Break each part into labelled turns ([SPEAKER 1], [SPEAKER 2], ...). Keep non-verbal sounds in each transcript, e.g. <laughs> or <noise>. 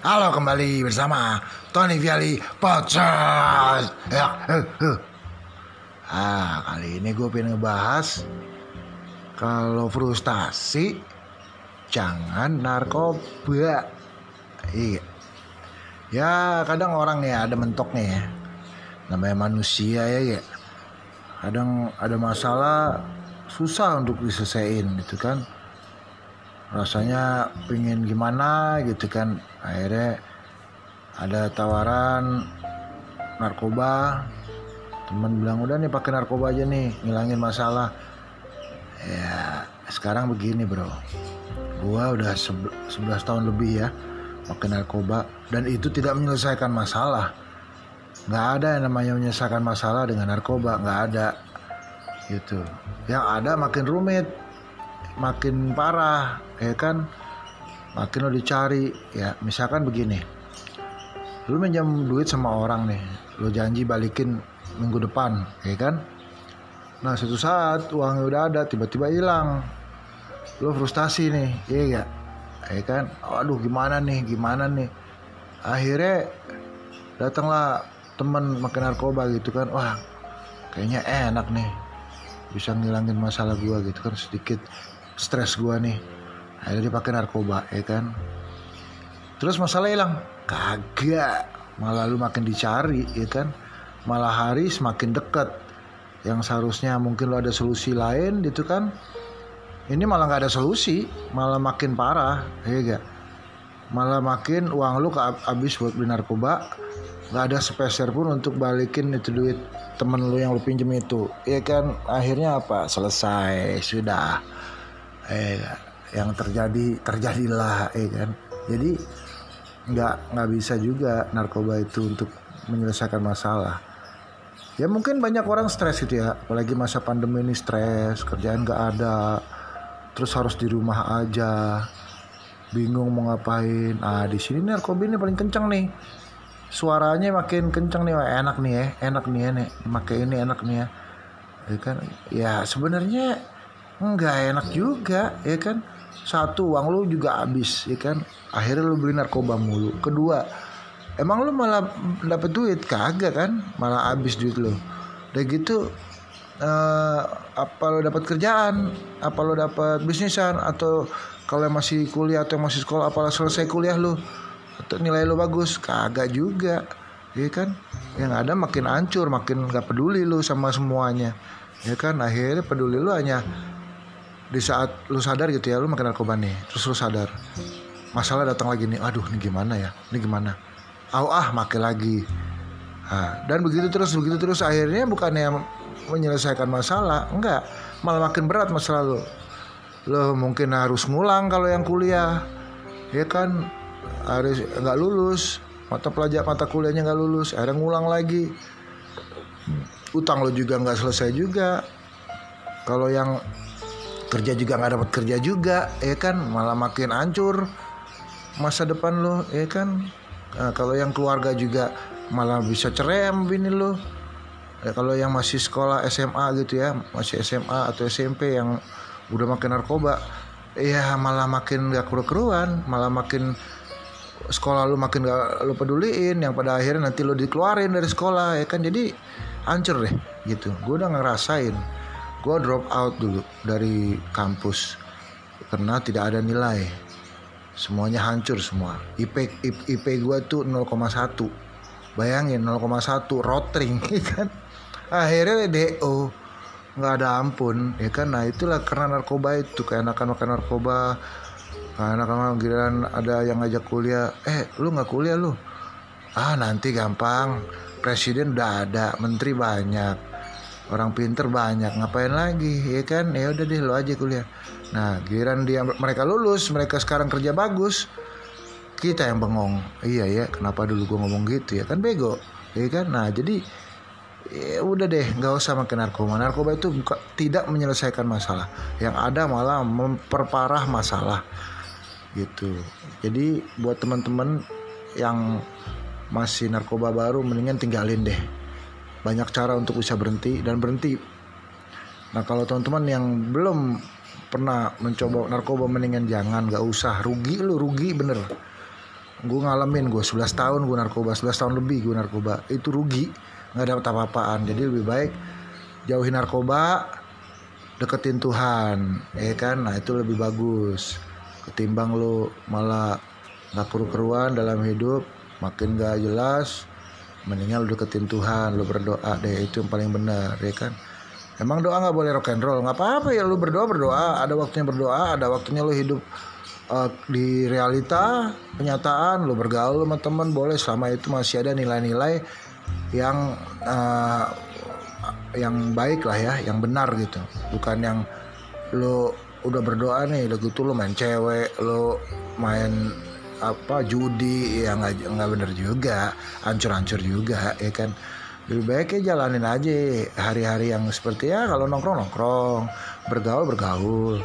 [SPEAKER 1] Halo kembali bersama Tony Viali Podcast. Ya, eh, eh. Ah, kali ini gue pengen ngebahas kalau frustasi jangan narkoba. Iya. Ya kadang orang ya ada mentoknya ya. Namanya manusia ya ya. Kadang ada masalah susah untuk diselesaikan gitu kan rasanya pingin gimana gitu kan. Akhirnya ada tawaran narkoba. Teman bilang udah nih pakai narkoba aja nih ngilangin masalah. Ya sekarang begini bro. Gua udah 11 tahun lebih ya pakai narkoba. Dan itu tidak menyelesaikan masalah. Nggak ada yang namanya menyelesaikan masalah dengan narkoba. Nggak ada. Gitu. Yang ada makin rumit makin parah ya kan? Makin lo dicari ya misalkan begini. Lu minjam duit sama orang nih lo janji balikin minggu depan ya kan? Nah suatu saat uangnya udah ada tiba-tiba hilang. Lo frustasi nih iya ya ya kan? Aduh gimana nih gimana nih? Akhirnya datanglah temen makin narkoba gitu kan. Wah kayaknya enak nih bisa ngilangin masalah gua gitu kan sedikit stres gua nih. Akhirnya dia pakai narkoba ya kan? Terus masalah hilang. Kagak. Malah lu makin dicari ya kan? Malah hari semakin dekat. Yang seharusnya mungkin lu ada solusi lain gitu kan? Ini malah nggak ada solusi. Malah makin parah ya gak malah makin uang lu habis buat beli narkoba. Nggak ada sepeser pun untuk balikin itu duit temen lu yang lu pinjem itu. Ya kan? Akhirnya apa? Selesai. Sudah eh yang terjadi terjadilah eh kan? Jadi nggak nggak bisa juga narkoba itu untuk menyelesaikan masalah. Ya mungkin banyak orang stres gitu ya. Apalagi masa pandemi ini stres kerjaan nggak ada terus harus di rumah aja. Bingung mau ngapain. Ah di sini narkoba ini paling kencang nih. Suaranya makin kencang nih enak nih ya enak nih ya nih pakai ini enak nih ya. Ya kan? Ya sebenarnya nggak enak juga ya kan? Satu uang lu juga habis ya kan? Akhirnya lu beli narkoba mulu. Kedua emang lu malah dapet duit? Kagak kan? Malah habis duit lu. Udah gitu uh, apa lo dapat kerjaan? Apa lo dapat bisnisan? Atau kalau masih kuliah atau masih sekolah apalah selesai kuliah lu? Atau nilai lu bagus? Kagak juga ya kan? Yang ada makin hancur makin gak peduli lu sama semuanya ya kan? Akhirnya peduli lu hanya di saat lu sadar gitu ya lu makin narkoba nih terus lu sadar. Masalah datang lagi nih aduh ini gimana ya? Ini gimana? Ah ah make lagi. Nah, dan begitu terus begitu terus akhirnya bukannya menyelesaikan masalah enggak malah makin berat masalah lu. Lo mungkin harus ngulang kalau yang kuliah ya kan? Harus nggak lulus mata pelajar mata kuliahnya nggak lulus akhirnya ngulang lagi. Utang lo juga nggak selesai juga. Kalau yang kerja juga nggak dapat kerja juga ya kan? Malah makin hancur masa depan lo ya kan? Nah, kalau yang keluarga juga malah bisa sama bini lo. Ya, kalau yang masih sekolah SMA gitu ya masih SMA atau SMP yang udah makin narkoba ya malah makin gak keru-keruan malah makin sekolah lu makin gak lu peduliin yang pada akhirnya nanti lu dikeluarin dari sekolah ya kan? Jadi hancur deh gitu. Gue udah ngerasain gue drop out dulu dari kampus karena tidak ada nilai. Semuanya hancur semua. IP IP, IP gue tuh 0,1 bayangin 0,1 rotring <laughs> ya kan? Akhirnya DO nggak ada ampun ya kan? Nah itulah karena narkoba itu kayak anak makan narkoba anak-anak giliran ada yang ngajak kuliah. Eh lu nggak kuliah lu? Ah nanti gampang. Presiden udah ada menteri banyak orang pinter banyak ngapain lagi ya kan? Ya udah deh lo aja kuliah. Nah giliran dia mereka lulus mereka sekarang kerja bagus kita yang bengong. Iya ya kenapa dulu gue ngomong gitu ya kan? Bego ya kan? Nah jadi ya udah deh nggak usah makin narkoba. Narkoba itu buka, tidak menyelesaikan masalah. Yang ada malah memperparah masalah gitu. Jadi buat teman-teman yang masih narkoba baru mendingan tinggalin deh banyak cara untuk bisa berhenti dan berhenti. Nah kalau teman-teman yang belum pernah mencoba narkoba mendingan jangan. Gak usah. Rugi lu rugi bener. Gue ngalamin gue 11 tahun gue narkoba 11 tahun lebih gue narkoba. Itu rugi. Nggak dapat apa-apaan. Jadi lebih baik jauhin narkoba deketin Tuhan ya kan? Nah itu lebih bagus. Ketimbang lo malah nggak keru-keruan dalam hidup makin gak jelas mendingan lo deketin Tuhan lo berdoa deh itu yang paling benar ya kan? Emang doa nggak boleh rock and roll? Nggak apa-apa ya lo berdoa berdoa. Ada waktunya berdoa ada waktunya lo hidup uh, di realita kenyataan lo bergaul sama teman boleh. Selama itu masih ada nilai-nilai yang uh, yang baik lah ya yang benar gitu. Bukan yang lo udah berdoa nih udah gitu lo main cewek lo main apa judi ya nggak nggak bener juga hancur-hancur juga ya kan. Lebih baik ya jalanin aja hari-hari yang seperti ya kalau nongkrong nongkrong bergaul bergaul.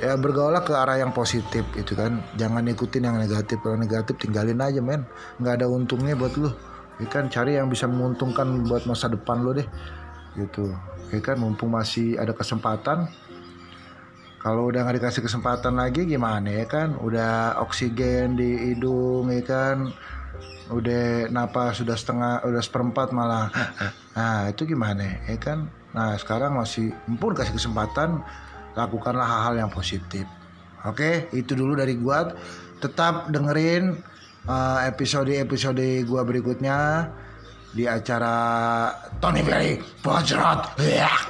[SPEAKER 1] Ya bergaulah ke arah yang positif itu kan jangan ikutin yang negatif kalau negatif tinggalin aja men. Nggak ada untungnya buat lu ya kan. Cari yang bisa menguntungkan buat masa depan lo deh gitu. Ya kan mumpung masih ada kesempatan kalau udah nggak dikasih kesempatan lagi gimana ya kan? Udah oksigen di hidung ya kan? Udah napas sudah setengah udah seperempat malah. <laughs> Nah itu gimana ya kan? Nah sekarang masih mumpung kasih kesempatan lakukanlah hal-hal yang positif. Oke? Itu dulu dari gua. Tetap dengerin uh, episode-episode gua berikutnya di acara Tony Berry Pojrot. Yeah.